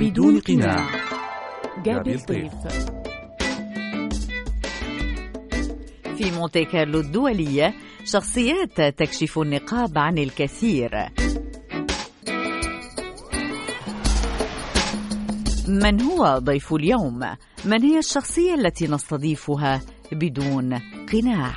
بدون قناع. جابي الطيف في مونتي كارلو الدولية شخصيات تكشف النقاب عن الكثير. من هو ضيف اليوم؟ من هي الشخصية التي نستضيفها بدون قناع؟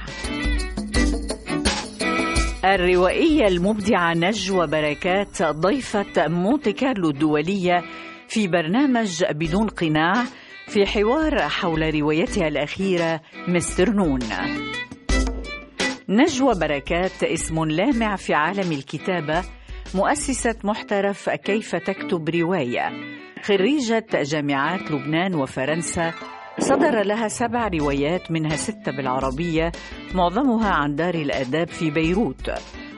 الروائية المبدعة نجوى بركات ضيفة مونتي كارلو الدولية في برنامج بدون قناع في حوار حول روايتها الأخيرة مستر نون. نجوى بركات اسم لامع في عالم الكتابة مؤسسة محترف كيف تكتب رواية. خريجة جامعات لبنان وفرنسا صدر لها سبع روايات منها ستة بالعربية معظمها عن دار الآداب في بيروت.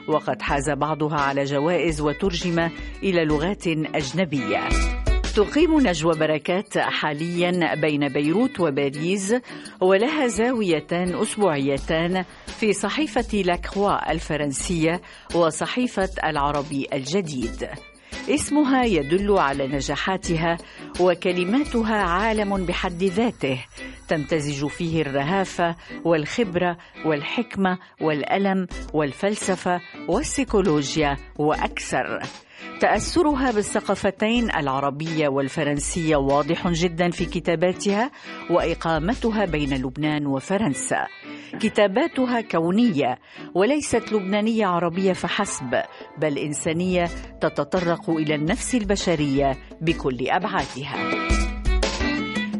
وقد حاز بعضها على جوائز وترجم إلى لغات أجنبية. تقيم نجوى بركات حاليا بين بيروت وباريس ولها زاويتان أسبوعيتان في صحيفة لاكخوا الفرنسية وصحيفة العربي الجديد. اسمها يدل على نجاحاتها وكلماتها عالم بحد ذاته تمتزج فيه الرهافة والخبرة والحكمة والألم والفلسفة والسيكولوجيا وأكثر. تأثرها بالثقافتين العربية والفرنسية واضح جدا في كتاباتها وإقامتها بين لبنان وفرنسا. كتاباتها كونية وليست لبنانية عربية فحسب، بل إنسانية تتطرق إلى النفس البشرية بكل أبعادها.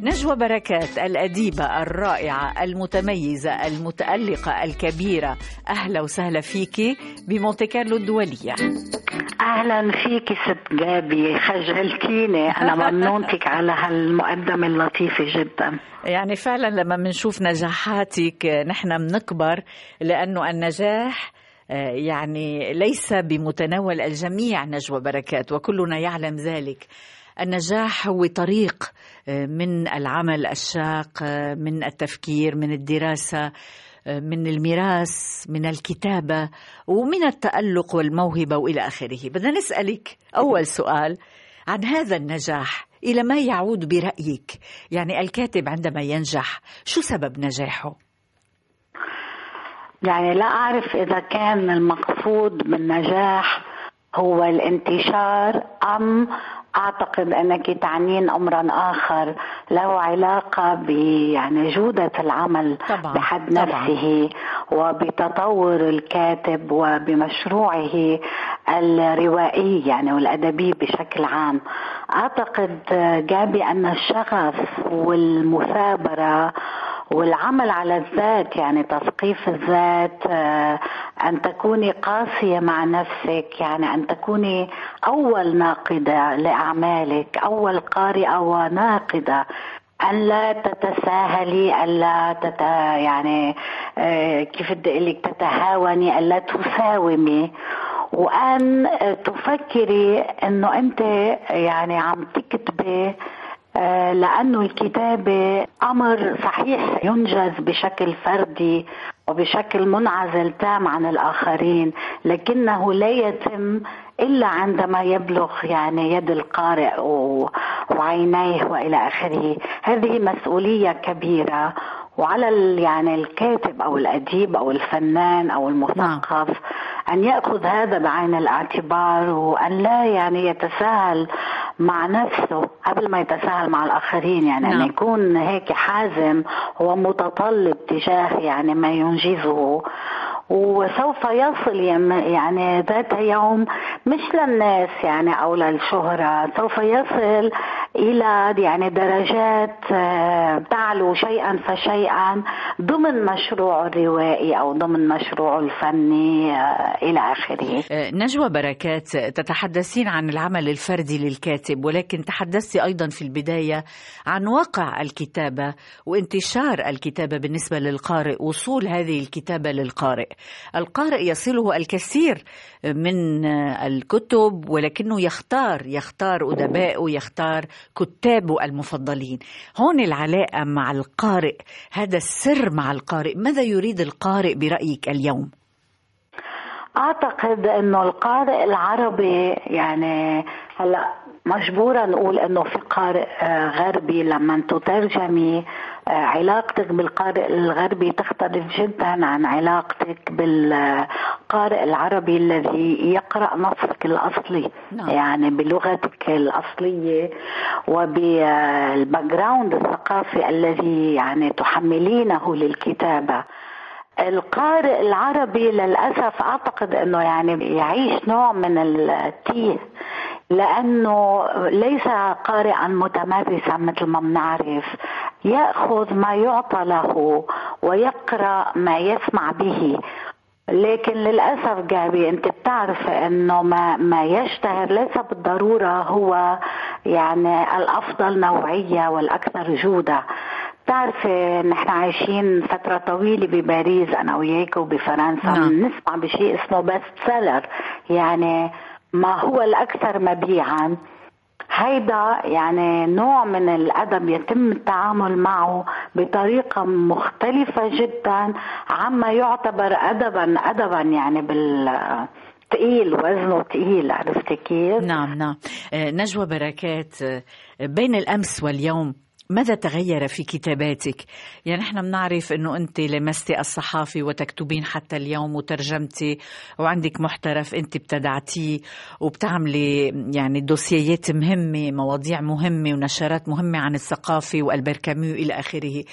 نجوى بركات الأديبة الرائعة المتميزة المتألقة الكبيرة. أهلا وسهلا فيك بمونتي كارلو الدولية. أهلا فيك ست جابي خجلتيني. أنا ممنونتك على هالمقدمة اللطيفة جدا. يعني فعلا لما بنشوف نجاحاتك نحن بنكبر لأنه النجاح يعني ليس بمتناول الجميع نجوى بركات وكلنا يعلم ذلك. النجاح هو طريق من العمل الشاق من التفكير من الدراسة من الميراث من الكتابة ومن التألق والموهبة وإلى آخره. بدنا نسألك أول سؤال عن هذا النجاح. إلى ما يعود برأيك؟ يعني الكاتب عندما ينجح شو سبب نجاحه؟ يعني لا أعرف إذا كان المقصود بالنجاح هو الانتشار أم أعتقد أنك تعنين امرا آخر له علاقة ب يعني جودة العمل طبعا. بحد نفسه طبعا. وبتطور الكاتب وبمشروعه الروائي يعني والأدبي بشكل عام أعتقد جابي أن الشغف والمثابرة والعمل على الذات يعني تثقيف الذات أن تكوني قاسية مع نفسك يعني أن تكوني أول ناقدة لأعمالك أول قارئة وناقدة. أن لا تتساهلي ألا تت يعني كيف بدي لك تتهاوني ألا تساومي. وأن تفكري أنه أنت يعني عم تكتبي لأنه الكتابة أمر صحيح ينجز بشكل فردي وبشكل منعزل تام عن الآخرين لكنه لا يتم إلا عندما يبلغ يعني يد القارئ وعينيه وإلى آخره. هذه مسؤولية كبيرة وعلى يعني الكاتب أو الأديب أو الفنان أو المثقف أن يأخذ هذا بعين الاعتبار وأن لا يعني يتساهل مع نفسه قبل ما يتساهل مع الآخرين. يعني نعم. ان يكون هيك حازم ومتطلب تجاه يعني ما ينجزه. وسوف يصل يعني ذات يوم مش للناس يعني أو للشهرة سوف يصل إلى يعني درجات تعلو شيئا فشيئا ضمن مشروعه الروائي أو ضمن مشروعه الفني إلى آخره. نجوى بركات تتحدثين عن العمل الفردي للكاتب ولكن تحدثت أيضا في البداية عن واقع الكتابة وانتشار الكتابة بالنسبة للقارئ، وصول هذه الكتابة للقارئ. القارئ يصله الكثير من الكتب ولكنه يختار يختار أدبائه يختار كتابه المفضلين. هون العلاقة مع القارئ هذا السر مع القارئ. ماذا يريد القارئ برأيك اليوم؟ أعتقد إنه القارئ العربي يعني هلأ مجبورة نقول إنه في قارئ غربي لما تترجمي علاقتك بالقارئ الغربي تختلف جدا عن علاقتك بالقارئ العربي الذي يقرأ نصك الأصلي. نعم. يعني بلغتك الأصلية وبالباك جراوند الثقافي الذي يعني تحملينه للكتابة. القارئ العربي للأسف أعتقد أنه يعني يعيش نوع من التيه. لأنه ليس قارئا متمرسا مثل ما بنعرف. يأخذ ما يعطى له ويقرأ ما يسمع به. لكن للأسف جابي أنت بتعرف إنه ما ما يشتهر ليس بالضرورة هو يعني الأفضل نوعية والأكثر جودة. بتعرفي نحن عايشين فترة طويلة بباريس أنا وياك وبفرنسا. نعم. نسمع بشيء اسمه بست سيلر يعني ما هو الأكثر مبيعا هيدا يعني نوع من الأدب يتم التعامل معه بطريقة مختلفة جدا عما يعتبر ادبا ادبا يعني بال تقيل وزنه تقيل عرفتي كيف؟ نعم نعم آه، نجوى بركات آه، بين الأمس واليوم ماذا تغير في كتاباتك؟ يعني نحن بنعرف إنه أنت لمستي الصحافي وتكتبين حتى اليوم وترجمتي وعندك محترف أنت ابتدعتيه وبتعملي يعني دوسيات مهمة، مواضيع مهمة ونشرات مهمة عن الثقافة والبر كاميو إلى آخره.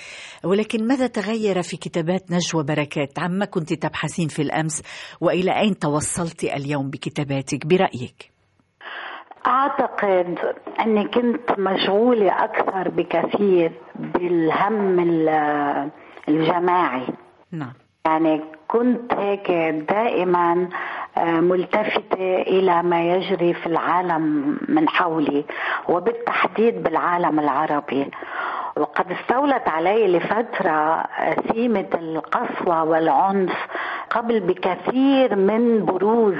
ولكن ماذا تغير في كتابات نجوى بركات عما كنت تبحثين في الأمس وإلى أين توصلت اليوم بكتاباتك برأيك؟ أعتقد إني كنت مشغولة أكثر بكثير بالهم الجماعي. نعم. يعني كنت هيك دائما آه، ملتفتة إلى ما يجري في العالم من حولي وبالتحديد بالعالم العربي. وقد استولت علي لفترة ثيمه القسوة والعنف قبل بكثير من بروز.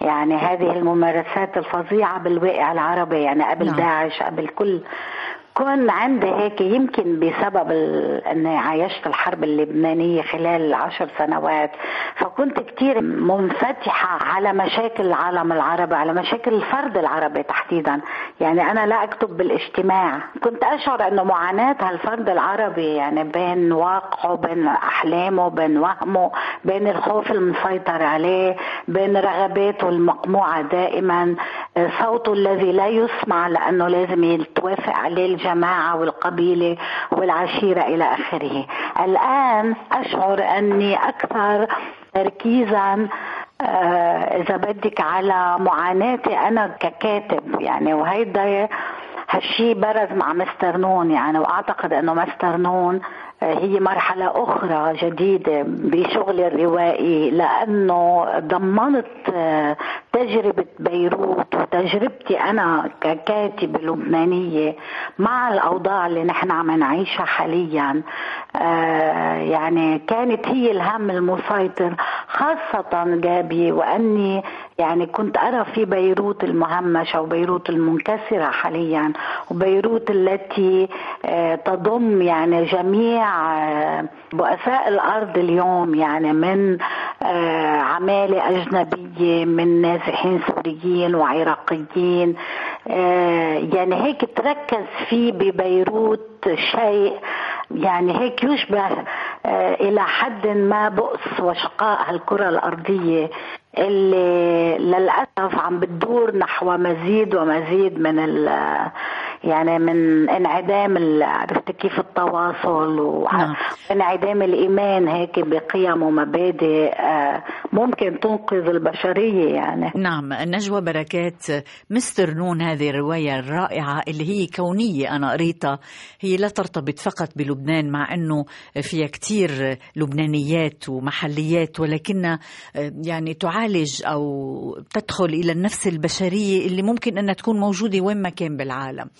يعني هذه الممارسات الفظيعة بالواقع العربي يعني قبل نعم. داعش قبل كل كون عندي هيك يمكن بسبب اني عايشت الحرب اللبنانية خلال العشر سنوات. فكنت كثير منفتحة على مشاكل العالم العربي على مشاكل الفرد العربي تحديدا. يعني أنا لا أكتب بالاجتماع. كنت أشعر إنه معاناة هالفرد العربي يعني بين واقعه بين أحلامه بين وهمه بين الخوف المسيطر عليه بين رغباته المقموعة دائما. صوته الذي لا يسمع لأنه لازم يتوافق عليه الجماعة والقبيلة والعشيرة إلى آخره. الآن أشعر أني أكثر تركيزا آه، إذا بدك على معاناتي أنا ككاتب يعني. وهيدا هالشي برز مع مستر نون يعني. وأعتقد إنه مستر نون هي مرحلة أخرى جديدة بشغل الروائي لأنه ضمنت آه، تجربة بيروت وتجربتي أنا ككاتبة لبنانية مع الأوضاع اللي نحن عم نعيشها حاليا. آه، يعني كانت هي الهم المسيطر خاصة جابي وأني يعني كنت أرى في بيروت المهمشة وبيروت المنكسرة حاليا وبيروت التي آه، تضم يعني جميع بؤساء الأرض اليوم يعني من آه، عمالة أجنبية من نازحين سوريين وعراقيين آه، يعني هيك تركز فيه ببيروت شيء يعني هيك يشبه آه، إلى حد ما بؤس وشقاء هالكرة الأرضية اللي للأسف عم بتدور نحو مزيد ومزيد من يعني من انعدام عرفت كيف التواصل وانعدام نعم. الإيمان هيك بقيم ومبادئ آه، ممكن تنقذ البشرية يعني. نعم نجوى بركات مستر نون هذه الرواية الرائعة اللي هي كونية أنا قريتها. هي لا ترتبط فقط بلبنان مع إنه فيها كثير لبنانيات ومحليات ولكنها آه، يعني تعالج أو تدخل إلى النفس البشرية اللي ممكن انها تكون موجودة وين ما كان بالعالم.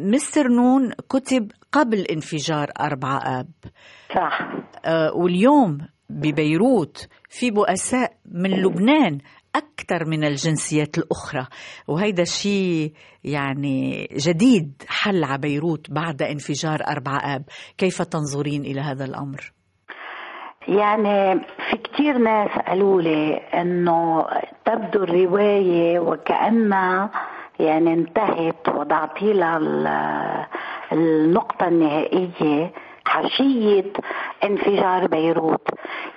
مستر نون كتب قبل انفجار أربعة آب. صح. آه واليوم ببيروت في بؤساء من لبنان أكثر من الجنسيات الأخرى. وهيدا الشيء يعني جديد حل على بيروت بعد انفجار أربعة آب. كيف تنظرين إلى هذا الأمر؟ يعني في كتير ناس قالوا لي إنه تبدو الرواية وكأنها يعني انتهت وضعتي لها ال- النقطة النهائية حشية انفجار بيروت.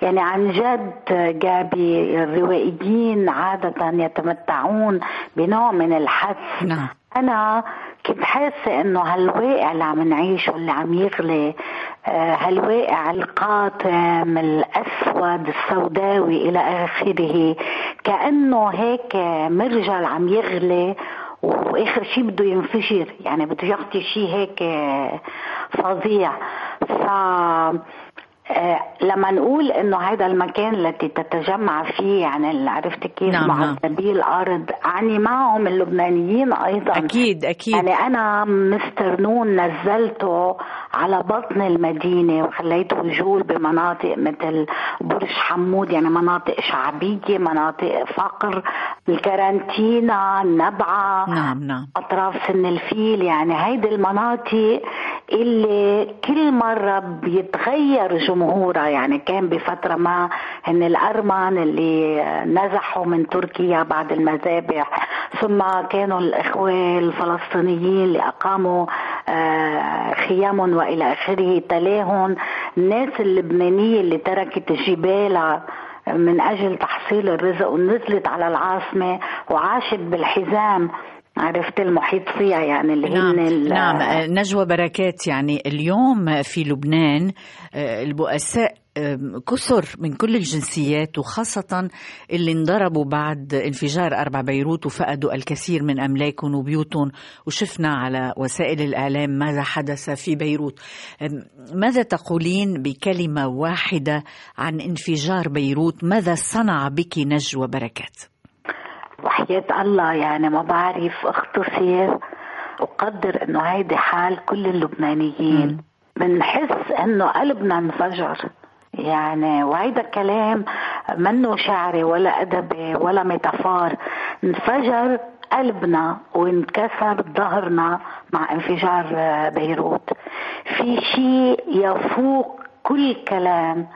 يعني عن جد جابي الروائيين عادة يتمتعون بنوع من الحث نعم. أنا كنت حاسة إنه هالواقع اللي عم نعيشه اللي عم يغلي آه، هالواقع القاتم الأسود السوداوي إلى آخره كأنه هيك مرجل عم يغلي وآخر شيء بده ينفجر يعني بده يعطي شيء هيك آه، فظيع. ف لما نقول إنه هذا المكان التي تتجمع فيه يعني عرفت كيف نعم، مع نعم. الأرض عني معهم اللبنانيين أيضا. أكيد أكيد. يعني أنا مستر نون نزلته على بطن المدينة وخليته يجول بمناطق مثل برج حمود يعني مناطق شعبية مناطق فقر الكارانتينا النبعة نعم نعم. أطراف سن الفيل. يعني هيدي المناطق اللي كل مرة بيتغير جمهورها يعني كان بفترة ما هن الارمن اللي نزحوا من تركيا بعد المذابح ثم كانوا الإخوة الفلسطينيين اللي أقاموا آه، خيام وإلى آخره تلاهم الناس اللبنانية اللي تركت جبالها من أجل تحصيل الرزق ونزلت على العاصمة وعاشت بالحزام. عرفت المحيط فيها يعني اللي نعم هن ال- نعم. آه، نجوى بركات يعني اليوم في لبنان آه، البؤساء كثر من كل الجنسيات وخاصة اللي انضربوا بعد انفجار أربع بيروت وفقدوا الكثير من أملاكهم وبيوتهم. وشفنا على وسائل الإعلام ماذا حدث في بيروت. ماذا تقولين بكلمة واحدة عن انفجار بيروت؟ ماذا صنع بك نجوى بركات؟ وحياة الله يعني ما بعرف اختصر وقدر إنه هيدي حال كل اللبنانيين. بنحس إنه قلبنا انفجر. يعني وهيدا كلام منه شعري ولا أدبي ولا ميتافور. انفجر قلبنا وانكسر ظهرنا مع انفجار آه، بيروت. في شيء يفوق كل كلام.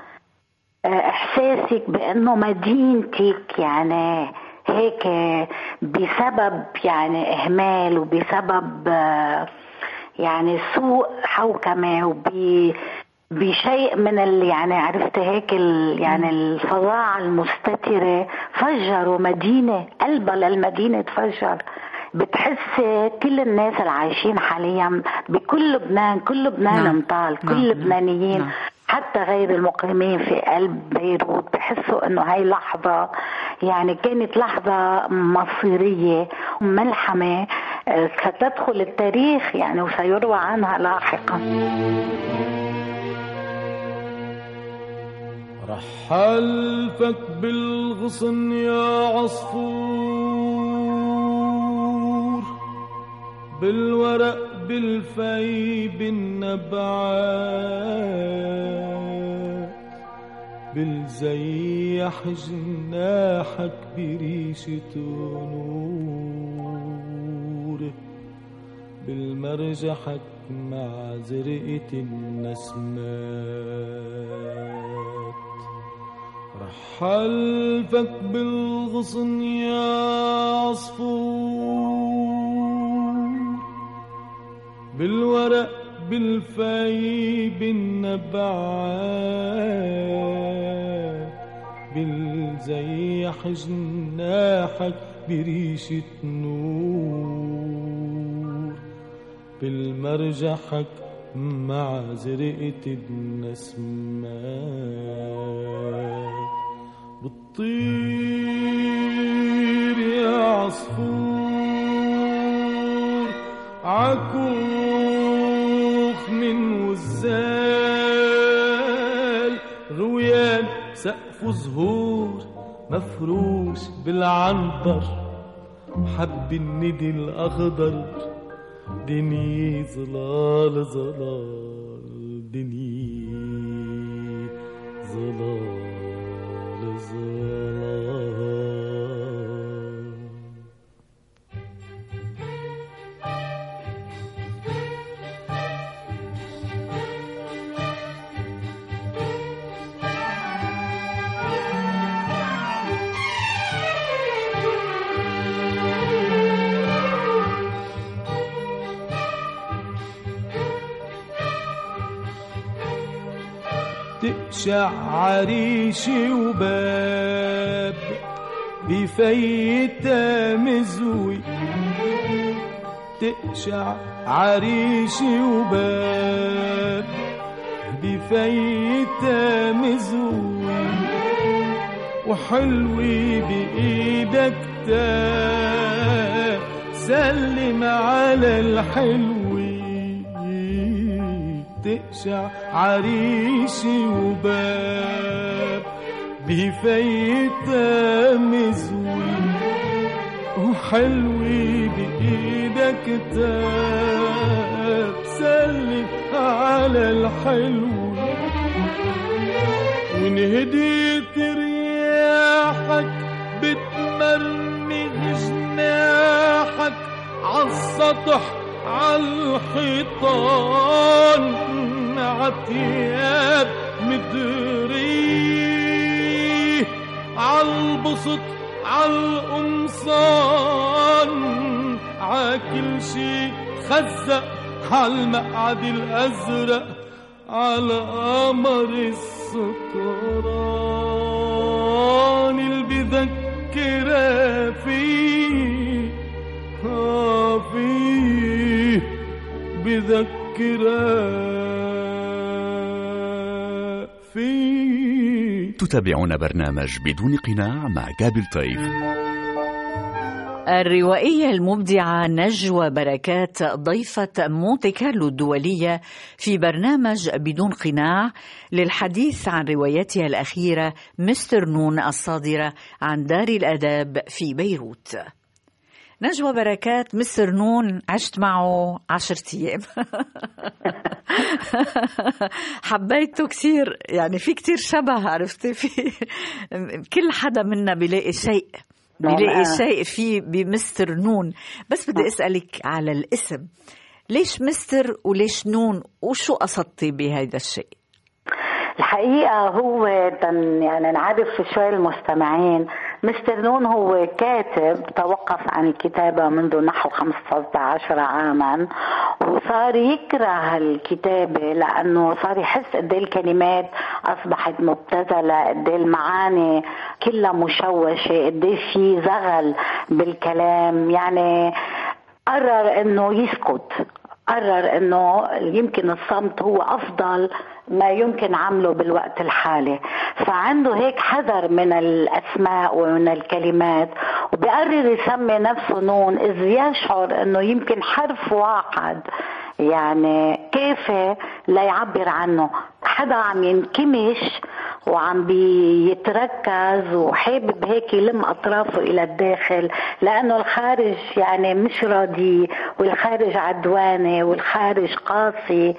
إحساسك بإنه مدينتك يعني هيك بسبب يعني إهمال وبسبب يعني سوء حوكمة وب بشيء من ال يعني عرفت هيك ال يعني الفظاعة المستترة فجروا مدينة قلبها للمدينة تفجر. بتحس كل الناس اللي عايشين حاليا بكل لبنان كل لبنان نعم. انطال نعم. كل اللبنانيين نعم. حتى غير المقيمين في قلب بيروت بحسوا إنه هاي لحظة يعني كانت لحظة مصيرية ملحمة آه، ستدخل التاريخ يعني وسيروى عنها لاحقا رحلتك بالغصن يا عصفور بالورق بالفي بالنبعات بالزيح جناحك بريشة نور بالمرجحك مع زرقة النسمات رحلتك بالغصن يا بالورق بالفي بالنبعات بالزيح جناحك بريشة نور بالمرجحك مع زرقة النسمات بتطير يا عصفور عكوخ من وزال رويان سقف زهور مفروش بالعنبر. حب الندي الأخضر دنيا ظلال ظلال دنيا ظلال تقشع عريشي وباب بفيتا مزوي تقشع عريشي وباب بفيتا مزوي وحلوي بإيدك تاب سلم على الحلوي تقشع عريشي وباب بفيتا مزوي وحلوي بإيدك تاب. سلم على الحلو وإن هديت رياحك بتمرمغ جناحك عالسطح عالحيطان عتياب مدري. عالبسط عالقمصان عاكل شي خزق عالمقعد الأزرق على قمر السكران اللي بذكرها فيه آه فيه بذكرها تتابعون برنامج بدون قناع مع جابل طيف. الروائية المبدعة نجوى بركات ضيفة مونتي كارلو الدولية في برنامج بدون قناع للحديث عن روايتها الأخيرة مستر نون الصادرة عن دار الأداب في بيروت. نجوى بركات مستر نون عشت معه عشرة أيام. حبيته كثير يعني في كثير شبه عرفتي؟ في كل حدا منا بيلاقي شيء بيلاقي شيء فيه بمستر نون. بس بدي أسألك على الاسم. ليش مستر وليش نون؟ وشو قصدتي بهذا الشيء؟ الحقيقة هو يعني نعرف شوي المستمعين مستر نون هو كاتب توقف عن الكتابة منذ نحو 15 عاما وصار يكره الكتابة لأنه صار يحس قد الكلمات أصبحت مبتذلة قد المعاني كلها مشوشة قد في زغل بالكلام. يعني قرر إنه يسكت قرر إنه يمكن الصمت هو أفضل ما يمكن عمله بالوقت الحالي. فعنده هيك حذر من الأسماء ومن الكلمات وبقرر يسمي نفسه نون إذ يشعر إنه يمكن حرف واحد يعني كافي ليعبر عنه؟ حدا عم ينكمش وعم بيتركز وحابب هيك يلم أطرافه إلى الداخل لأنه الخارج يعني مش راضي والخارج عدواني والخارج قاسي.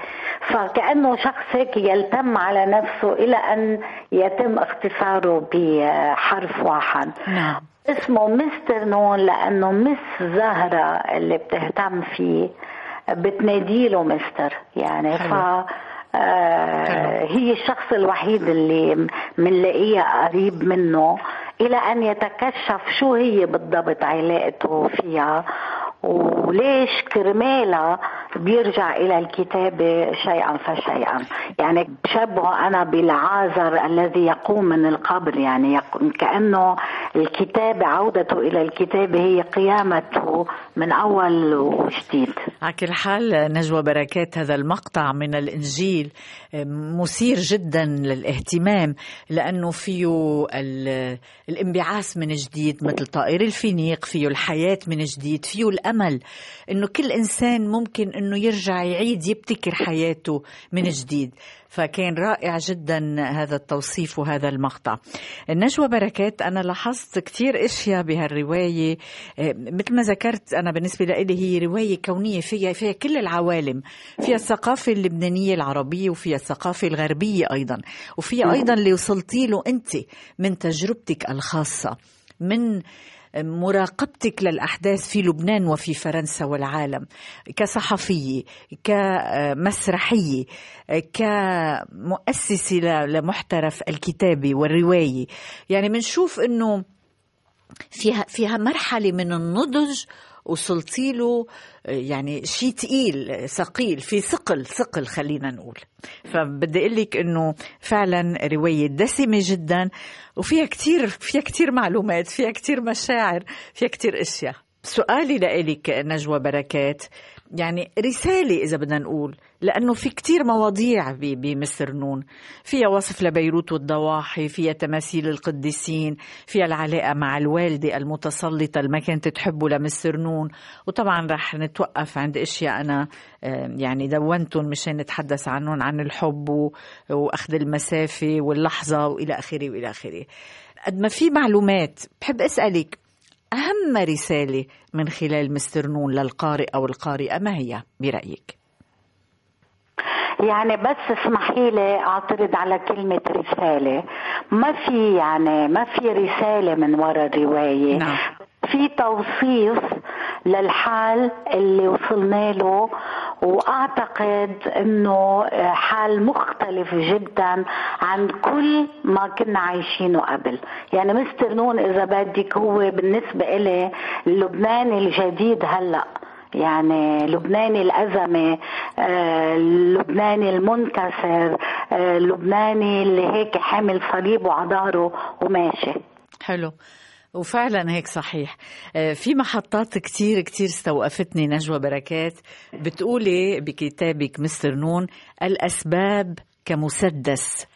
فكأنه شخص هيك يلتم على نفسه إلى أن يتم اختصاره بحرف واحد. نعم. اسمه مستر نون لأنه مس زهرة اللي بتهتم فيه. بتناديله مستر يعني ف آه هي الشخص الوحيد اللي منلاقيه قريب منه. إلى أن يتكشف شو هي بالضبط علاقته فيها وليش كرمالها بيرجع إلى الكتابه شيئا فشيئا. يعني بشبهه أنا بالعازر الذي يقوم من القبر يعني كأنه الكتابه عودته إلى الكتابه هي قيامته من أول وجديد. على كل حال نجوى بركات هذا المقطع من الإنجيل مثير جدا للاهتمام لأنه فيه الانبعاث من جديد مثل طائر الفينيق فيه الحياة من جديد فيه الأمل إنه كل إنسان ممكن إنه يرجع يعيد يبتكر حياته من جديد. فكان رائع جدا هذا التوصيف وهذا المقطع. النجوى بركات أنا لاحظت كثير أشياء بهالرواية. مثل ما ذكرت أنا بالنسبة لي هي رواية كونية فيها فيها كل العوالم. فيها الثقافة اللبنانية العربية وفيها الثقافة الغربية أيضا. وفيها أيضا اللي وصلتي له أنت من تجربتك الخاصة. من مراقبتك للأحداث في لبنان وفي فرنسا والعالم كصحفية كمسرحية كمؤسسة لمحترف الكتابة والرواية. يعني بنشوف أنه فيها فيها مرحلة من النضج وصلتي له يعني شيء تقيل ثقيل في ثقل ثقل خلينا نقول. فبدي أقول لك إنه فعلا رواية دسمة جدا وفيها كتير فيها كتير معلومات فيها كتير مشاعر فيها كتير أشياء. سؤالي لإلك نجوى بركات يعني رسالة إذا بدنا نقول لأنه في كتير مواضيع بمصر نون. فيها وصف لبيروت والضواحي فيها تماثيل القديسين فيها العلاقة مع الوالدة المتسلطة اللي ما كانت تحبه لمصر نون. وطبعا رح نتوقف عند أشياء أنا يعني دونتهم مشان نتحدث عنهم عن الحب وأخذ المسافة واللحظة وإلى آخره وإلى آخره. قد ما في معلومات بحب أسألك أهم رسالة من خلال مستر نون للقارئ أو القارئة ما هي برأيك؟ يعني بس اسمحي لي أعترض على كلمة رسالة ما في يعني ما في رسالة من وراء الرواية نعم. في توصيف للحال اللي وصلنا له وأعتقد إنه حال مختلف جدا عن كل ما كنا عايشينه قبل. يعني مستر نون إذا بدك هو بالنسبة إلي اللبناني الجديد هلأ. يعني لبناني الأزمة آه، لبناني المنكسر آه، لبناني اللي هيك حامل صليبه على ظهره وماشي. حلو. وفعلا هيك صحيح. آه، في محطات كتير كتير استوقفتني نجوى بركات. بتقولي بكتابك مستر نون الأسباب كمسدس.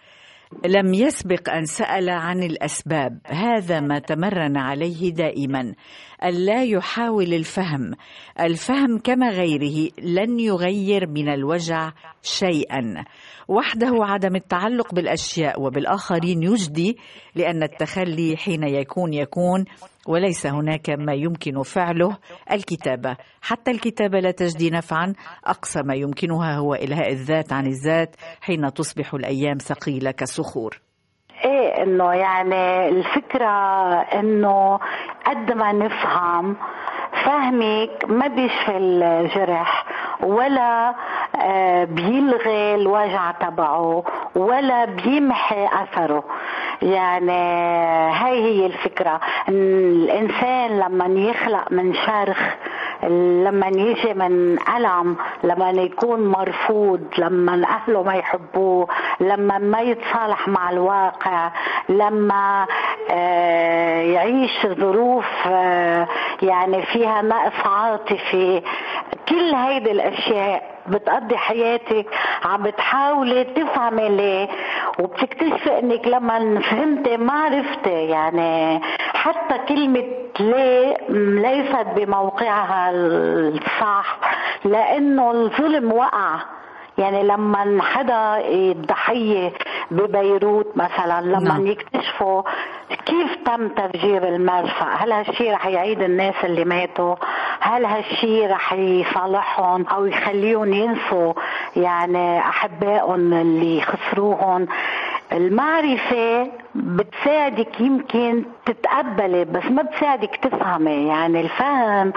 لم يسبق أن سأل عن الأسباب. هذا ما تمرن عليه دائما. ألا يحاول الفهم. الفهم كما غيره لن يغير من الوجع شيئا. وحده عدم التعلق بالأشياء وبالآخرين يجدي لأن التخلي حين يكون يكون وليس هناك ما يمكن فعله الكتابة حتى الكتابة لا تجدي نفعا. أقصى ما يمكنها هو إلهاء الذات عن الذات حين تصبح الأيام ثقيلة كالصخور إيه إنه يعني الفكرة إنه قد ما نفهم فهمك ما بيشفي الجرح ولا آه، بيلغي الوجع تبعه ولا بيمحي أثره. يعني هاي هي الفكرة. إن الإنسان لما يخلق من شرخ لما يجي من ألم لما يكون مرفوض لما أهله ما يحبوه لما ما يتصالح مع الواقع لما آه، يعيش ظروف آه، يعني فيها نقص عاطفي كل هيدي الأشياء بتقضي حياتك عم بتحاولي تفهمي ليه وبتكتشفي إنك لما فهمتي ما عرفتي. يعني حتى كلمة ليه ليست بموقعها الصح لأنه الظلم وقع. يعني لما حدا الضحية ببيروت مثلا لما نعم. يكتشفوا كيف تم تفجير المرفأ؟ هل هالشي رح يعيد الناس اللي ماتوا؟ هل هالشي رح يصالحهم أو يخليهم ينسوا يعني أحبائهم اللي خسروهم؟ المعرفة بتساعدك يمكن تتقبلي بس ما بتساعدك تفهمي يعني الفهم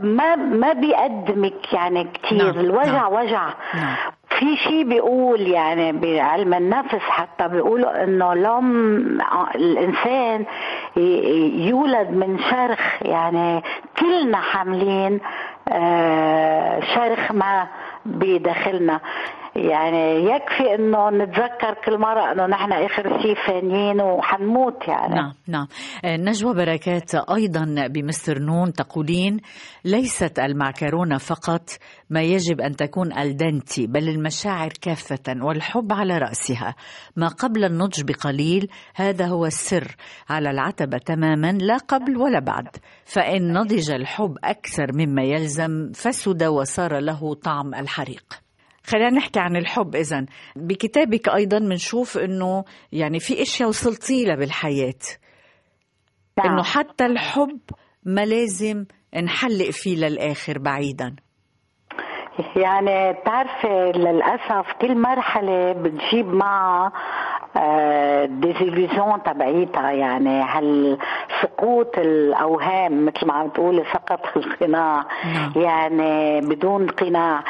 ما ما بيقدمك يعني كتير نعم، الوجع نعم. وجع نعم. في شيء بيقول يعني بعلم النفس حتى بيقولوا إنه لم الإنسان يولد من شرخ يعني كلنا حاملين آه، شرخ ما بداخلنا يعني يكفي إنه نتذكر كل مرة إنه نحن آخر شيء فانيين وحنموت يعني. نعم نعم. آه، نجوى بركات أيضا بمستر نون تقولين ليست المعكرونة فقط ما يجب أن تكون الدنتي بل المشاعر كافة والحب على رأسها. ما قبل النضج بقليل هذا هو السر على العتبة تماما لا قبل ولا بعد. فإن نضج الحب أكثر مما يلزم فسد وصار له طعم الحريق. خلينا نحكي عن الحب اذا بكتابك أيضا بنشوف إنه يعني في أشياء وصلتي لها بالحياة. نعم. إنه حتى الحب ما لازم نحلق فيه للآخر بعيدا. يعني بتعرفي للأسف كل مرحلة بتجيب معها ديزيليزيون تبعيتها. يعني هل سقوط الأوهام مثل ما عم تقولي سقط القناع. نعم. يعني بدون قناع.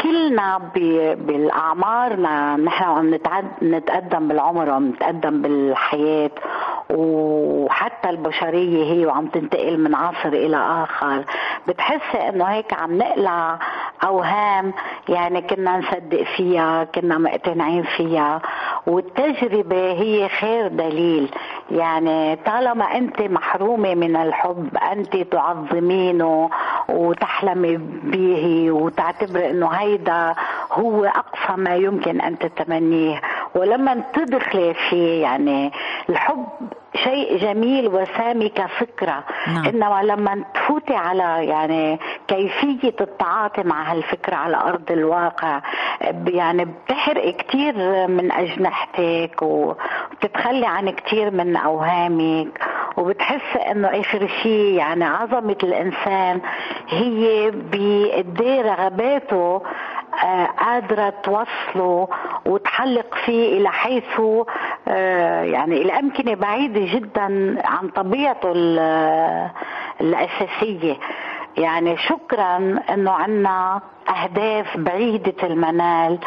كلنا ب- بالاعمارنا نحن عم نتقدم بالعمر وعم نتقدم بالحياة وحتى حتى البشرية هي وعم تنتقل من عصر إلى آخر. بتحسي إنه هيك عم نقلع أوهام يعني كنا نصدق فيها كنا مقتنعين فيها. والتجربة هي خير دليل. يعني طالما أنت محرومة من الحب أنت تعظمينه وتحلمي به وتعتبري أنه هيدا هو أقصى ما يمكن أن تتمنيه. ولما تدخلي فيه يعني الحب شيء جميل وسامي كفكرة نعم. إنما لما تفوتي على يعني كيفية التعاطي مع هالفكرة على أرض الواقع يعني بتحرق كتير من أجنحتك وبتتخلي عن كتير من أوهامك وبتحس إنه آخر شيء يعني عظمة الإنسان هي بقد رغباته آه، قادرة توصله وتحلق فيه إلى حيث آه، يعني إلى أمكنة بعيدة جدا عن طبيعته ال- الأساسية. يعني شكرا إنه عنا أهداف بعيدة المنال.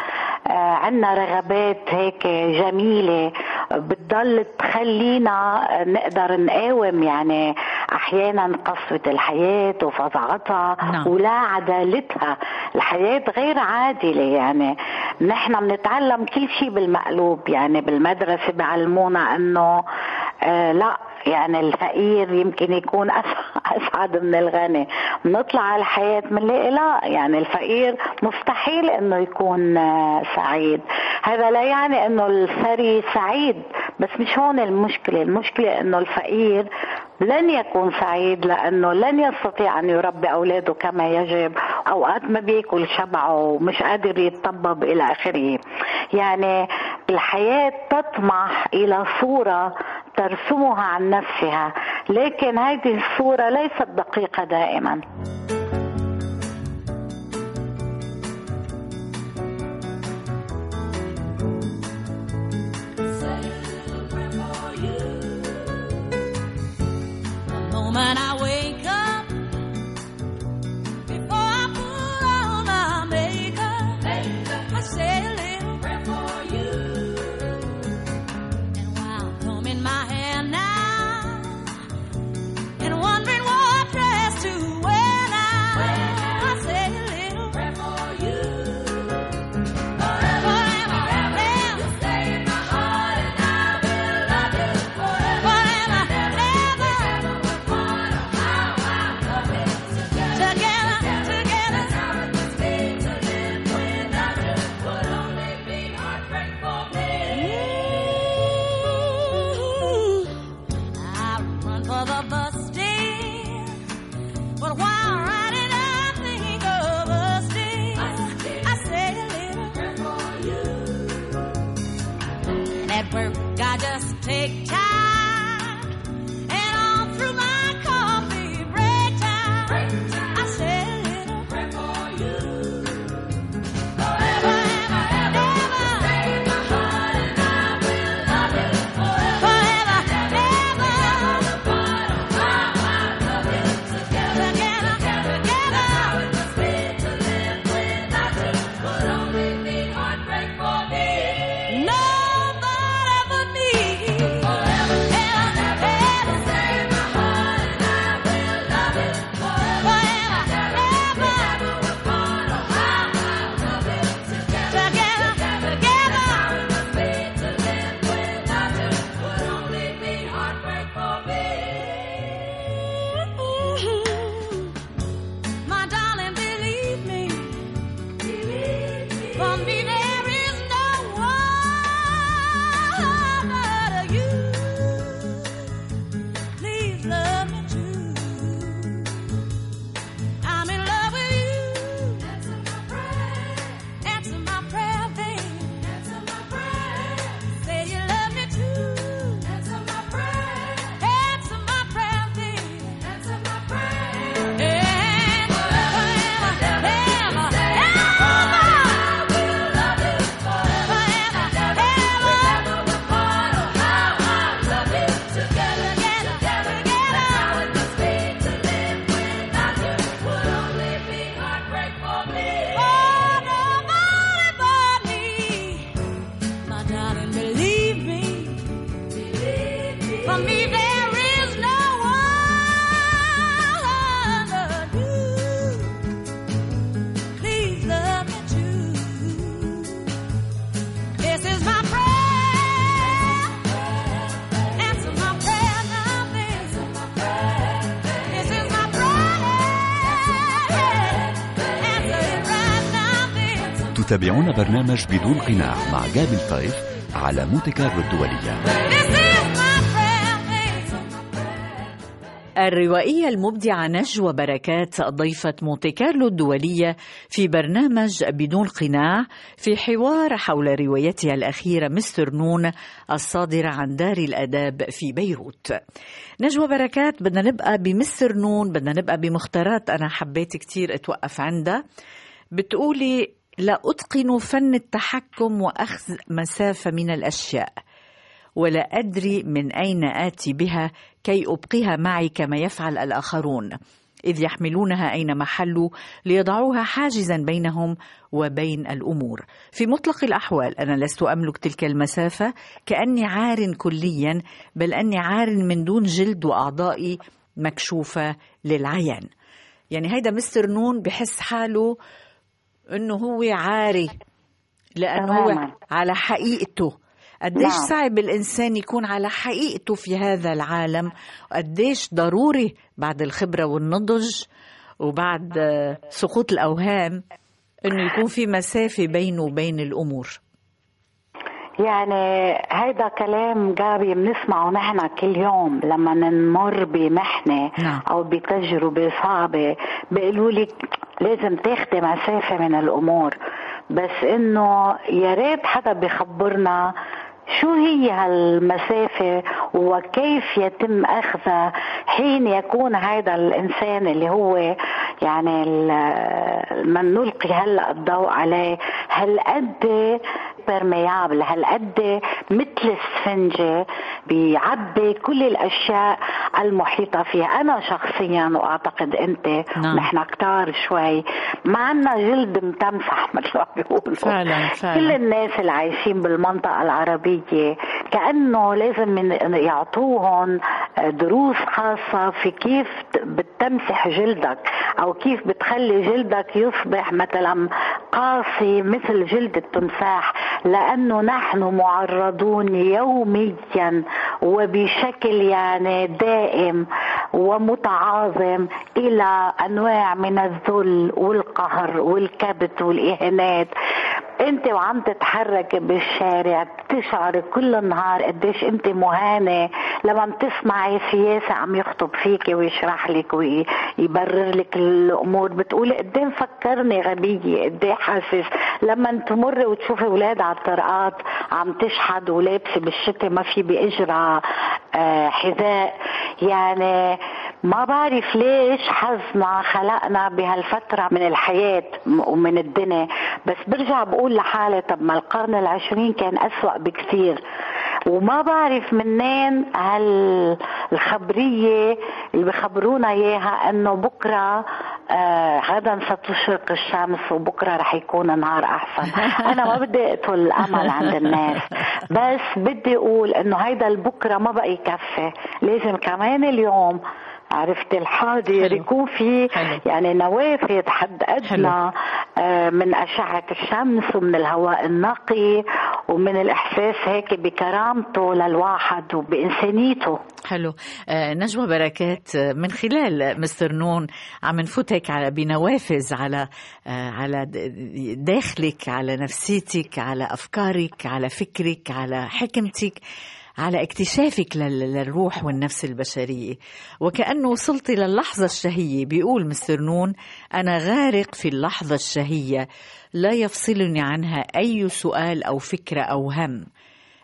آه، عنا رغبات هيك جميلة. بتضل تخلينا نقدر نقاوم يعني أحيانا قسوة الحياة وفظاعتها نعم. ولا عدالتها. الحياة غير عادلة يعني. نحن بنتعلم كل شيء بالمقلوب يعني. بالمدرسة بيعلمونا إنه آه لا يعني الفقير يمكن يكون اسعد من الغني. بنطلع على الحياة بنلاقي لا. يعني الفقير مستحيل إنه يكون آه، سعيد. هذا لا يعني إنه الثري سعيد. بس مش هون المشكلة. المشكلة إنه الفقير لن يكون سعيد لأنه لن يستطيع أن يربي أولاده كما يجب. أوقات ما بيأكل شبعه ومش قادر يتطبب إلى آخره. يعني الحياة تطمح إلى صورة ترسمها عن نفسها لكن هذه الصورة ليست دقيقة دائما. And I will. تتابعون برنامج بدون قناع مع جابل طيف على مونتي كارلو الدولية. الروائية المبدعة نجوى بركات ضيفة مونتي كارلو الدولية في برنامج بدون قناع في حوار حول روايتها الأخيرة مستر نون الصادرة عن دار الأداب في بيروت نجوى بركات بدنا نبقى بمستر نون بدنا نبقى بمختارات أنا حبيت كتير أتوقف عندها بتقولي لا أتقن فن التحكم وأخذ مسافة من الأشياء ولا أدري من أين آتي بها كي أبقيها معي كما يفعل الآخرون إذ يحملونها أينما حلوا ليضعوها حاجزا بينهم وبين الأمور. في مطلق الأحوال أنا لست أملك تلك المسافة كأني عار كليا بل أني عار من دون جلد وأعضائي مكشوفة للعيان. يعني هيدا مستر نون بحس حاله إنه هو عاري لأنه هو. على حقيقته قديش نعم. صعب الإنسان يكون على حقيقته في هذا العالم وقديش ضروري بعد الخبرة والنضج وبعد سقوط الأوهام إنه يكون في مسافة بينه وبين الأمور يعني هيدا كلام جابي بنسمعه نحن كل يوم لما نمر بمحنة نعم. أو بتجربة صعبة. بيقولوا لك لازم تاخدي مسافة من الأمور. بس إنه يا ريت حدا بيخبرنا شو هي هالمسافة وكيف يتم أخذها حين يكون هذا الإنسان اللي هو يعني من نلقي هلأ الضوء عليه. هالقد برميابل هالقد مثل السفنجة بيعبي كل الأشياء المحيطة فيها أنا شخصيا وأعتقد أنت نعم. نحن كتار شوي ما عنا جلد متمسح مثل ما بيقولوا فعلاً، فعلاً. كل الناس اللي عايشين بالمنطقة العربية كأنه لازم من يعطوهم دروس خاصة في كيف بتمسح جلدك أو كيف بتخلي جلدك يصبح مثلا قاسي مثل جلد التمساح لأنه نحن معرضون يوميا وبشكل يعني دائم ومتعاظم إلى أنواع من الذل والقهر والكبت والإهانات. انت وعم تتحرك بالشارع بتشعر كل النهار قديش انت مهانة. لما بتسمعي سياسة عم يخطب فيك ويشرح لك ويبرر لك الأمور بتقولي قد إيه مفكرني غبية قد إيه حاسس. لما تمر وتشوفي أولاد على الطرقات عم تشحد ولابسة بالشتاء ما في باجرها آه، حذاء. يعني ما بعرف ليش حظنا خلقنا بهالفترة من الحياة ومن الدنيا. بس برجع بقول لحالي طب ما القرن العشرين كان أسوأ بكثير. وما بعرف منين هالخبرية اللي بخبرونا إياها إنه بكرة آه غدا ستشرق الشمس وبكرة رح يكون نهار أحسن. أنا ما بدي أقتل الامل عند الناس. بس بدي أقول إنه هيدا البكرة ما بقى يكفي. لازم كمان اليوم عرفت الحاضر حلو. يكون في. يعني نوافذ حد أدنى آه، من أشعة الشمس ومن الهواء النقي ومن الإحساس هيك بكرامته للواحد وبإنسانيته حلو آه، نجوى بركات آه، من خلال مستر نون عم نفوت هيك على بنوافذ على على داخلك على نفسيتك على أفكارك على فكرك على حكمتك على اكتشافك لل- للروح والنفس البشرية. وكأنه وصلت للحظة الشهية. بيقول مستر نون أنا غارق في اللحظة الشهية. لا يفصلني عنها أي سؤال أو فكرة أو هم.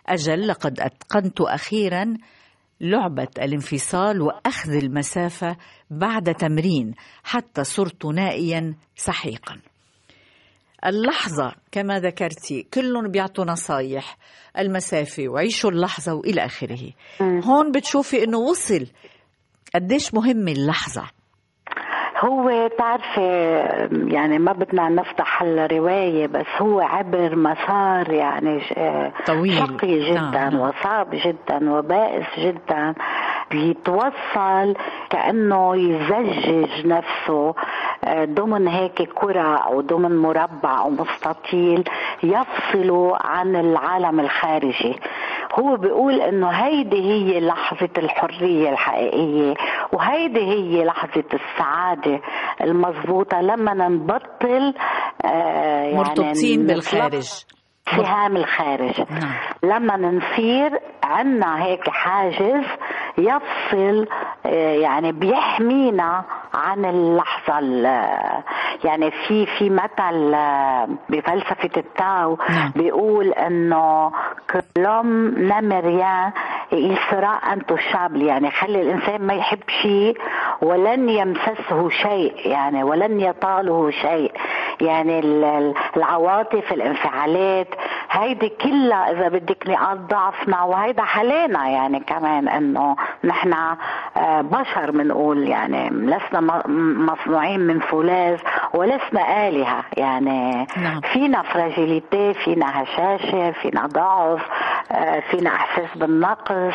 أجل لقد أتقنت أخيرا لعبة الانفصال وأخذ المسافة بعد تمرين حتى صرت نائيا سحيقا. اللحظة كما ذكرتي كلهم بيعطوا نصايح المسافة وعيشوا اللحظة وإلى آخره هون بتشوفي أنه وصل قديش مهمة اللحظة هو تعرفي يعني ما بدنا نفتح الرواية بس هو عبر مسار يعني ش- طويل. شقي جدا نعم، نعم. وصعب جدا وبائس جدا بيتوصل كأنه يزجج نفسه آه، ضمن هيك كرة أو ضمن مربع أو مستطيل يفصل عن العالم الخارجي. هو بيقول إنه هيدي هي لحظة الحرية الحقيقية وهيدي هي لحظة السعادة المضبوطة لما نبطل آه، يعني مرتبطين بالخارج. سهام الخارج نعم. لما نصير عنا هيك حاجز يفصل آه، يعني بيحمينا عن اللحظة ال- يعني في في مثل آه، بفلسفة التاو نعم. بيقول إنه كلهم نمريان يسرى أن تشابل يعني خلي الإنسان ما يحب شيء ولن يمسسه شيء يعني ولن يطاله شيء يعني ال- ال- العواطف الانفعالات هيدي كلها إذا بدك نقاط ضعفنا وهيدا حلينا يعني كمان إنه نحن آه، بشر بنقول يعني لسنا مصنوعين من فولاذ ولسنا آلهة يعني نعم. فينا فراجيليتي فينا هشاشة فينا ضعف آه، فينا إحساس بالنقص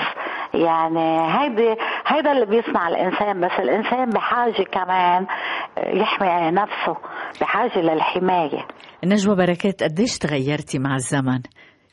يعني هيدي هيدا اللي بيصنع الإنسان بس الإنسان بحاجة كمان آه، يحمي نفسه بحاجة للحماية. نجوى بركات قديش تغيرتي مع الزمن؟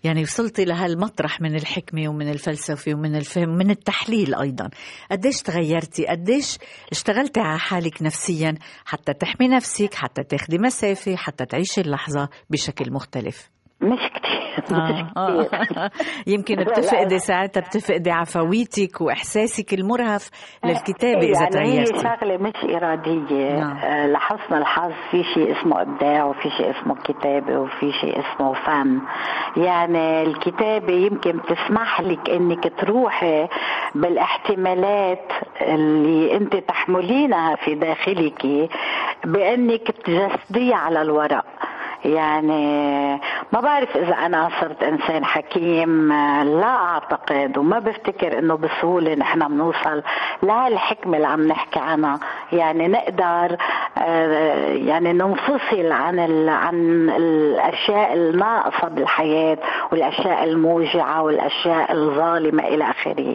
يعني وصلتي لهالمطرح من الحكمة ومن الفلسفة ومن الفهم ومن التحليل أيضا. قديش تغيرتي؟ قديش اشتغلتي على حالك نفسيا حتى تحمي نفسك حتى تاخدي مسافة حتى تعيشي اللحظة بشكل مختلف؟ مش كتير مش آه. كتير يمكن. بتفقدي ساعتها بتفقدي عفويتك وإحساسك المرهف للكتابة إذا يعني هي تغيرتي شغلة مش إرادية نعم. آه، لحسن الحظ في شيء اسمه إبداع وفي شيء اسمه كتابة وفي شيء اسمه فن يعني الكتابة يمكن تسمح لك إنك تروحي بالاحتمالات اللي أنت تحملينها في داخلك بأنك تجسديها على الورق يعني ما بعرف إذا أنا صرت إنسان حكيم لا أعتقد وما بفتكر إنه بسهولة نحن بنوصل لهالحكمة اللي عم نحكي عنها. يعني نقدر آه، يعني ننفصل عن عن الأشياء الناقصة بالحياة والأشياء الموجعة والأشياء الظالمة إلى آخره.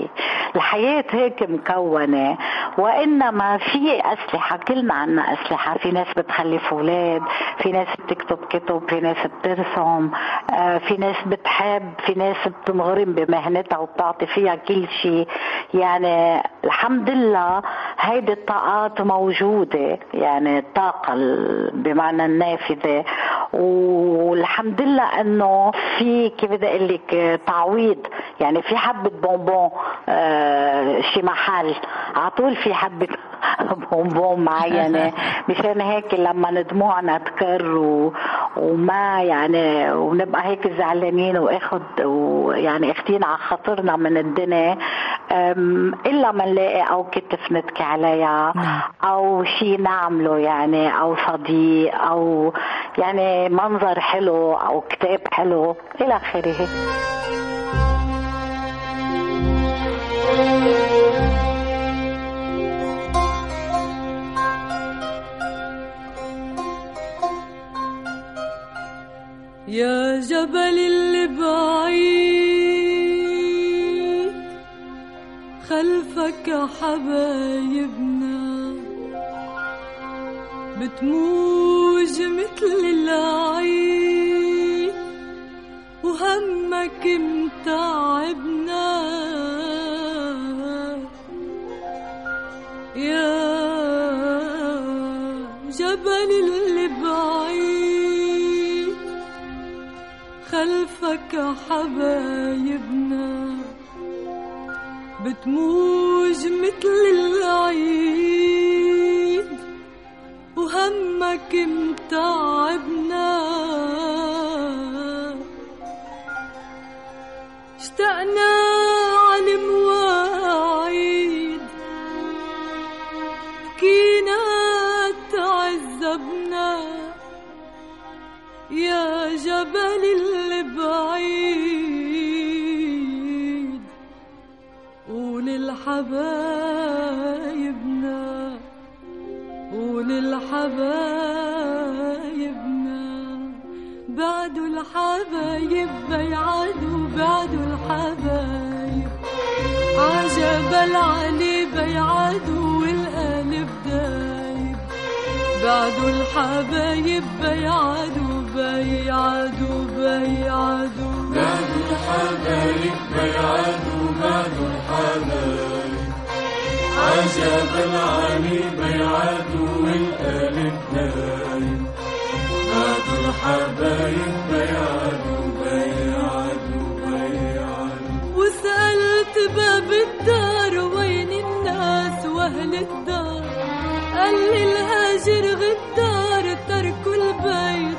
الحياة هيك مكونة وإنما في أسلحة كلنا عنا أسلحة. في ناس بتخلف أولاد في ناس بتكتب كتب في ناس بترسم آه، في ناس بتحب في ناس بتنغرم بمهنتها وبتعطي فيها كل شيء. يعني الحمد لله هيدي الطاقات موجودة يعني الطاقة ال- بمعنى النافذة. والحمد لله إنه في كيف بدي أقول لك تعويض. يعني في حبة بونبون آه شي محل. على طول في حبة بونبون معينة. مشان هيك لما دموعنا تكر و... وما يعني ونبقى هيك زعلانين وآخد ويعني أخدين على خاطرنا من الدنيا. إلا ما نلاقي أو كتف نتكي عليها. نعم. أو شيء نعمله يعني أو صديق أو يعني منظر حلو أو كتاب حلو. إلى آخره. يا جبل اللي بعيد خلفك حبايبنا بتموج مثل العيد وهمك متعبنا. يا جبل خلفك حبايبنا بتموج مثل العيد وهمك متعبنا. اشتقنا على المواعيد بكينا تعذبنا. يا جبل اللي بعيد قول لحبايبنا قول لحبايبنا بعدوا الحبايب بيعادوا بعدوا الحبايب. عجب العلي بيعادوا والقلب دايب. بعدوا الحبايب بيعادوا بيعادوا بيعادوا بعدوا الحبايب بيعادوا بعدوا الحبايب عجب العلي بيعادوا والقلب دايب بعدوا الحبايب بيعدوا بيعدوا بيعدوا وسألت باب الدار وين الناس وأهل الدار؟ قال لي الهاجر غدار تركوا البيت.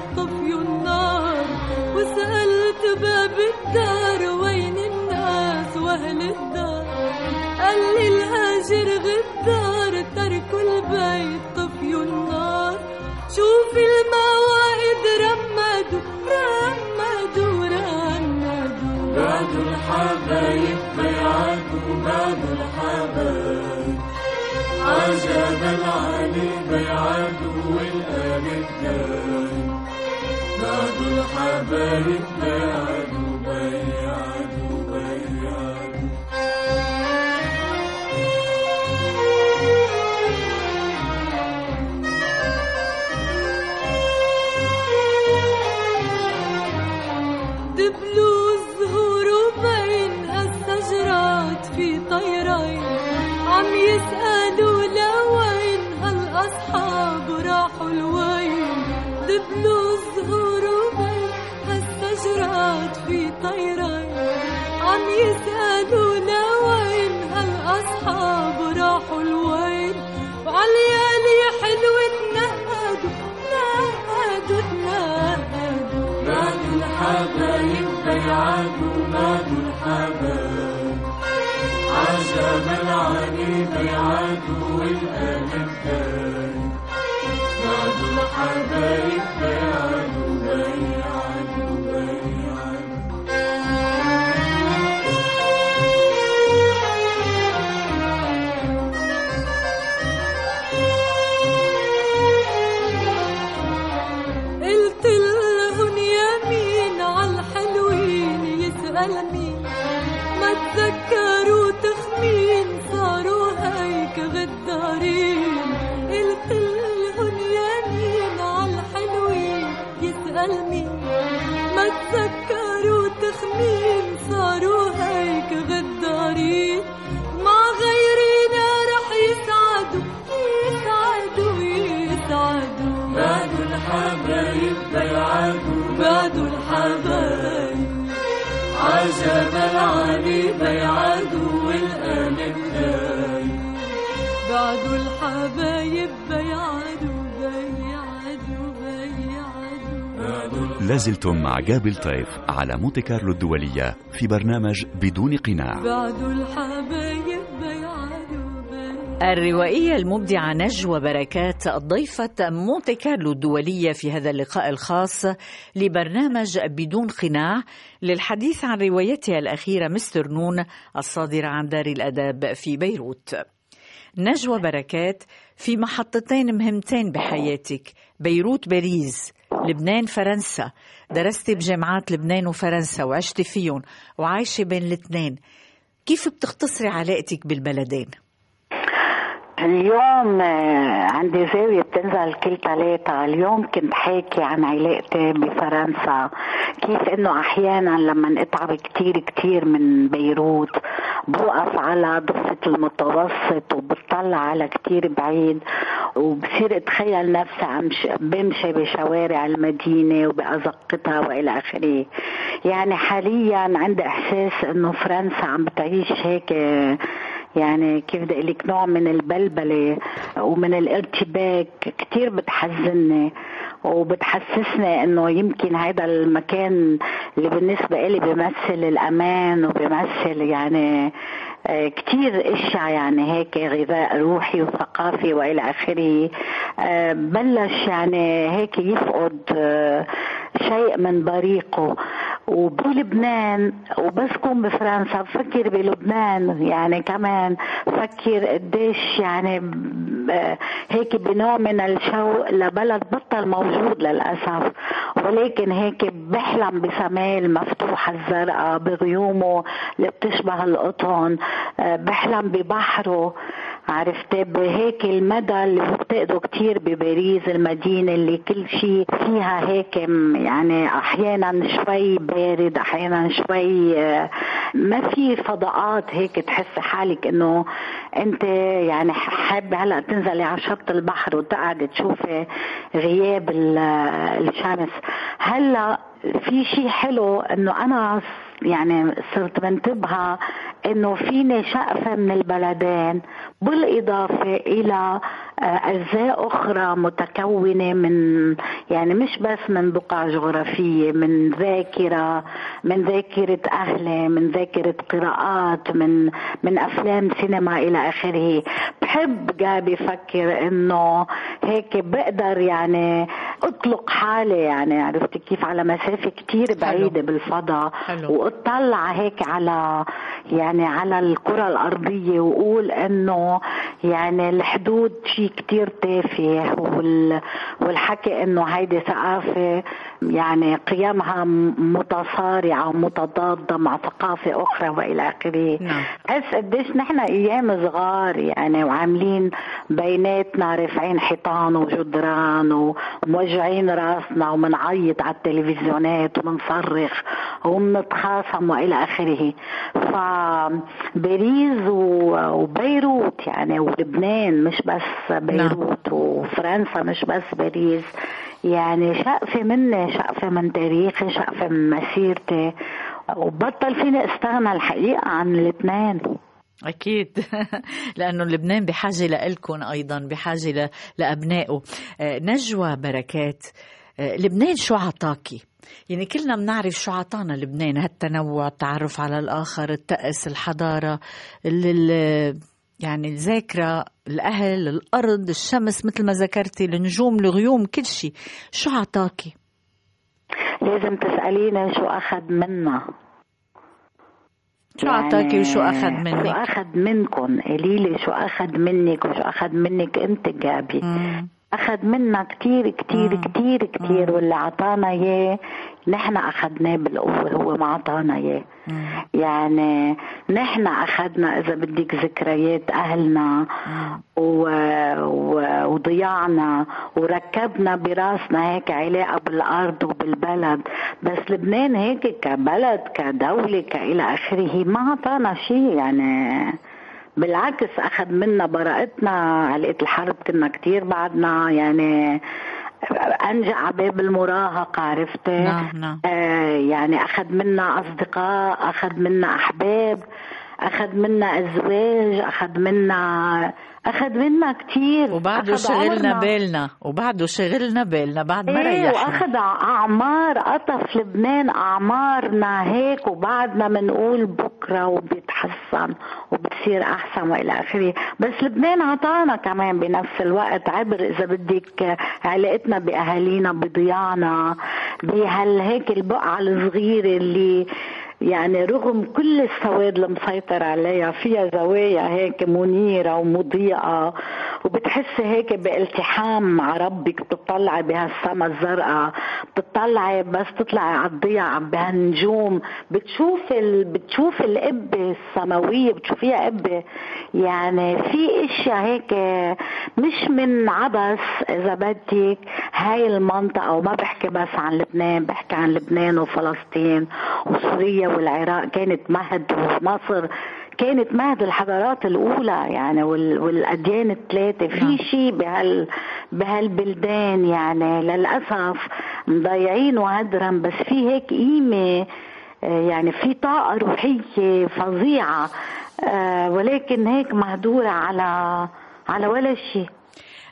باب الدار وين الناس وأهل الدار؟ قال لي الهاجر غدار تركوا البيت طفيوا النار؟ شوف الموائد رمدوا رمدوا رمدوا بعدوا الحبايب بيعدوا بعدوا الحبايب. عجب العلي بيعدوا والآل الدايم بعدوا الحبايب بيعدوا بيعدوا لازلتم مع جابل طيف على مونتي كارلو الدولية في برنامج بدون قناع. الروائية المبدعة نجوى بركات ضيفة مونتي كارلو الدولية في هذا اللقاء الخاص لبرنامج بدون قناع للحديث عن روايتها الأخيرة مستر نون الصادرة عن دار الأداب في بيروت. نجوى بركات في محطتين مهمتين بحياتك بيروت باريس. لبنان فرنسا درستي بجامعات لبنان وفرنسا وعشتي فيهم وعايشة بين الاثنين كيف بتختصري علاقتك بالبلدين؟ اليوم آه، عندي زاوية بتنزل كل ثلاثة اليوم كنت حاكي عن علاقتي بفرنسا. كيف إنه أحيانا لما اتعب كتير كتير من بيروت بوقف على ضفة المتوسط وبطلع على كتير بعيد. وبصير أتخيل نفسي عم بمشي بشوارع المدينة وبأزقتها وإلى آخره. يعني حاليا عندي إحساس إنه فرنسا عم بتعيش هيك يعني كيف بدي أقول لك نوع من البلبلة ومن الارتباك كثير بتحزني وبتحسسني إنه يمكن هذا المكان اللي بالنسبة لي بيمثل الأمان وبيمثل يعني كتير إشياء يعني هيك غذاء روحي وثقافي وإلى آخره. آه، بلش يعني هيك يفقد آه، شيء من بريقه وبلبنان وبس كون بفرنسا بفكر بلبنان يعني كمان فكر قديش يعني هيك بنوع من الشوق لبلد بطل موجود للأسف. ولكن هيك بحلم بسماء المفتوحة الزرقاء بغيومه اللي بتشبه القطن. آه، بحلم ببحره. عرفت بهيك المدى اللي بفتقده كتير بباريس المدينة اللي كل شيء فيها هيك يعني أحيانا شوي بارد أحيانا شوي آه، ما في فضاءات هيك تحس حالك إنه أنت يعني حابة هلأ تنزلي على شط البحر وتقعد تشوفي غياب الشمس. هلأ في شيء حلو إنه أنا يعني صرت منتبهة إنه فيني شقفة من البلدين بالإضافة إلى أجزاء أخرى متكونة من يعني مش بس من بقع جغرافية من ذاكرة من ذاكرة أهلي من ذاكرة قراءات من من أفلام سينما إلى آخره. بحب جابي فكر إنه هيك بقدر يعني أطلق حالي يعني عرفت كيف؟ على مسافة كتير بعيدة بالفضاء. حلو. وأطلع هيك على يعني على الكرة الأرضية وقول إنه يعني الحدود شيء كتير تافه والحكي إنه هيدي ثقافة يعني قيمها متصارعة ومتضادة مع ثقافة أخرى وإلى آخره نعم. بس قديش نحن أيام صغار يعني وعاملين بيناتنا رافعين حيطان وجدران وموجعين راسنا ومنعيط على التلفزيونات ومنصرخ ومنتخاصم وإلى آخره فباريس وبيروت يعني ولبنان مش بس بيروت نعم. وفرنسا مش بس باريس. يعني شقفة مني شقفة من تاريخي شقفة من مسيرتي. وبطل فيني استغنى الحقيقة عن الاثنين أكيد. لأنه لبنان بحاجة لإلكم أيضا بحاجة لأبنائه. آه، نجوى بركات. آه، لبنان شو عطاكي؟ يعني كلنا بنعرف شو عطانا لبنان. هالتنوع التعرف على الآخر التأس الحضارة يعني الذاكرة الأهل الأرض الشمس مثل ما ذكرتي النجوم الغيوم كل شيء شو عطاكي لازم تسألينا شو أخذ منا شو أعطاكي وشو أخذ منك؟ شو أخذ منكم؟ قولي لي شو أخذ منك وشو أخذ منك أنت جابي؟ أخذ منا كتير كتير مم. كتير كتير واللي عطانا إياه نحن أخذناه بالقوه هو ما عطانا إياه. يعني نحن أخذنا إذا بدك ذكريات أهلنا و... و... وضياعنا وركبنا براسنا هيك علاقة بالأرض وبالبلد. بس لبنان هيك كبلد كدولة كإلى آخره ما عطانا شيء يعني. بالعكس أخذ منا براءتنا علقة الحرب كنا كتير بعدنا يعني أنجع باب المراهقة عرفتي نعم نعم. آه يعني أخذ منا أصدقاء أخذ منا أحباب أخذ منا أزواج أخذ منا أخذ منا كثير وبعده شغلنا بالنا وبعده شغلنا بالنا بعد ما إيه ريحنا. وأخذ أعمار قطف لبنان. أعمارنا هيك وبعدنا بنقول بكرة وبيتحسن وبتصير أحسن وإلى آخره. بس لبنان عطانا كمان بنفس الوقت عبر إذا بدك علاقتنا بأهالينا بضياعنا بهال هيك البقعة الصغيرة اللي يعني رغم كل السواد المسيطر عليها فيها زوايا هيك منيرة ومضيئة وبتحسي هيك بالتحام مع ربك بتطلعي بهالسما الزرقاء بتطلعي بس تطلعي على الضيعة بهالنجوم. بتشوف ال... بتشوف القبة السماوية بتشوفيها قبة يعني في إشياء هيك مش من عبس إذا بدك هاي المنطقة. وما بحكي بس عن لبنان بحكي عن لبنان وفلسطين وسوريا والعراق كانت مهد ومصر كانت مهد الحضارات الأولى يعني والأديان الثلاثه في نعم. شيء بهال بهالبلدان يعني للأسف مضيعين وهدرا بس في هيك قيمة آه، يعني في طاقة روحية فظيعة آه، ولكن هيك مهدورة على على ولا شيء.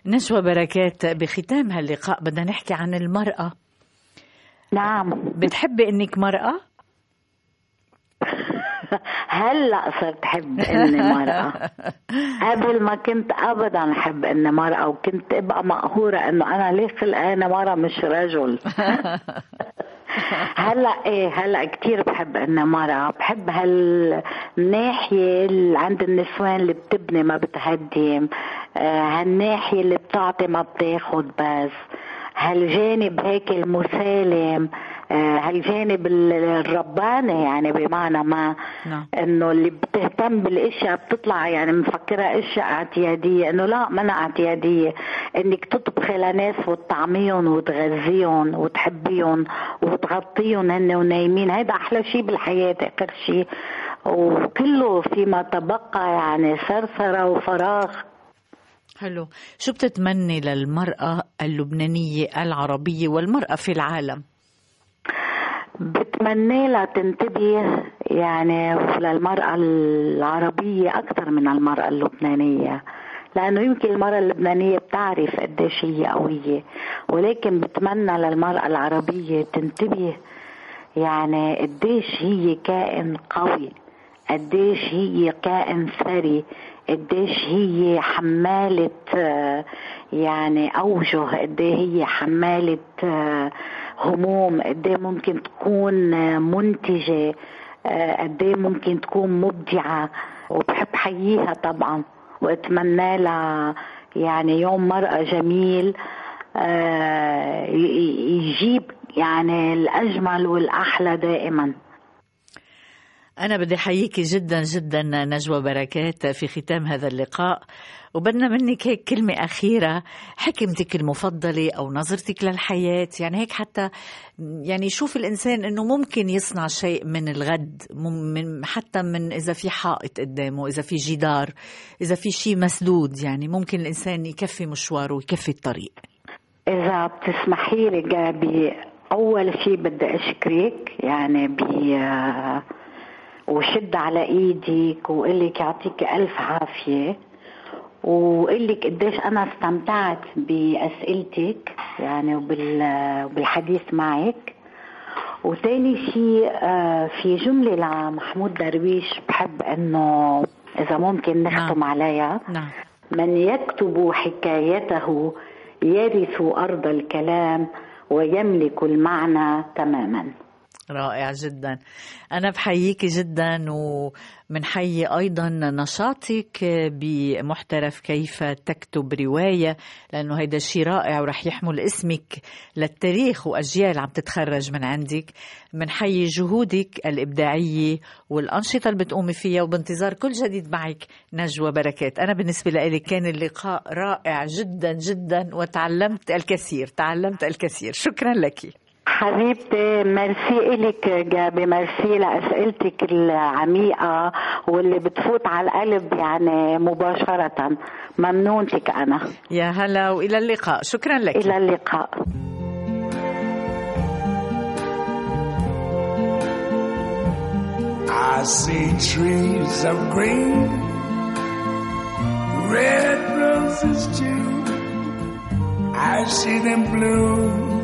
نشوى بركات بختام هاللقاء. بدنا نحكي عن المرأة. نعم. بتحبي إنك مرأة؟ هلا صرت أحب إني مرأة؟ قبل ما كنت ابدا أحب إني مرأة وكنت أبقى مقهورة إنه أنا ليه خلقانة مرأة مش رجل؟ هلأ إيه هلأ كثير بحب إني مرأة. بحب هالناحية اللي عند النسوان اللي بتبني ما بتهدم آه، هالناحية اللي بتعطي ما بتاخد بس هالجانب هيك المسالم. آه، هالجانب ال- الرباني يعني بمعنى ما نعم. إنه اللي بتهتم بالأشياء بتطلع يعني مفكرها أشياء اعتيادية إنه لا ما اعتيادية. إنك تطبخي لناس وتطعميهم وتغذيهم وتحبيهم وتغطيهم هن ونايمين. هيدا أحلى شيء بالحياة آخر شيء وكله فيما تبقى يعني ثرثرة وفراغ. حلو. شو بتتمني للمرأة اللبنانية العربية والمرأة في العالم؟ بتمنى لها تنتبه يعني للمرأة العربية أكثر من المرأة اللبنانية لأنه يمكن المرأة اللبنانية بتعرف قديش هي قوية ولكن بتمنى للمرأة العربية تنتبه يعني قديش هي كائن قوي قديش هي كائن ثري قديش هي حمالة آه، يعني أوجه قديه هي حمالة آه، هموم قديه ممكن تكون منتجة آه، قديه ممكن تكون مبدعة وبحب حييها طبعا وأتمنى لها يعني يوم مرأة جميل آه، يجيب يعني الأجمل والأحلى دائما. أنا بدي أحييك جدا جدا نجوى بركات في ختام هذا اللقاء. وبدنا منك هيك كلمة أخيرة حكمتك المفضلة أو نظرتك للحياة؟ يعني هيك حتى يعني يشوف الإنسان أنه ممكن يصنع شيء من الغد من حتى من إذا في حائط قدامه إذا في جدار إذا في شيء مسدود يعني ممكن الإنسان يكفي مشواره ويكفي الطريق. إذا بتسمحي لي جابي أول شيء بدي أشكرك يعني ب وشد على إيدك وقول لك يعطيك ألف عافية. وقول لك قديش أنا استمتعت بأسئلتك يعني وبال- وبالحديث معك. وتاني شيء آه، في جملة لمحمود درويش بحب إنه إذا ممكن نختم نعم. عليها. نعم. من يكتب حكايته يرث أرض الكلام ويملك المعنى تماما. رائع جدا. أنا بحييك جدا ومنحيي أيضا نشاطك بمحترف كيف تكتب رواية لأنه هيدا شيء رائع ورح يحمل اسمك للتاريخ وأجيال عم تتخرج من عندك. منحيي جهودك الإبداعية والأنشطة اللي بتقومي فيها وبانتظار كل جديد معك نجوى بركات. أنا بالنسبة لي كان اللقاء رائع جدا جدا وتعلمت الكثير تعلمت الكثير. شكرا لك. حبيبتي ميرسي إلك جابي ميرسي لأسئلتك العميقة واللي بتفوت على القلب يعني مباشرة. ممنونتك أنا. يا هلا وإلى اللقاء. شكرا لك. إلى اللقاء. I see trees of green, red roses too. I see them bloom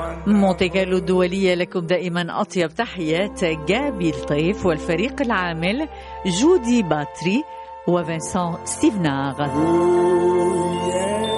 مونتي كارلو الدولية لكم دائما أطيب تحيات جابي الطيف والفريق العامل جودي باتري وفنسان ستيفناغ yeah.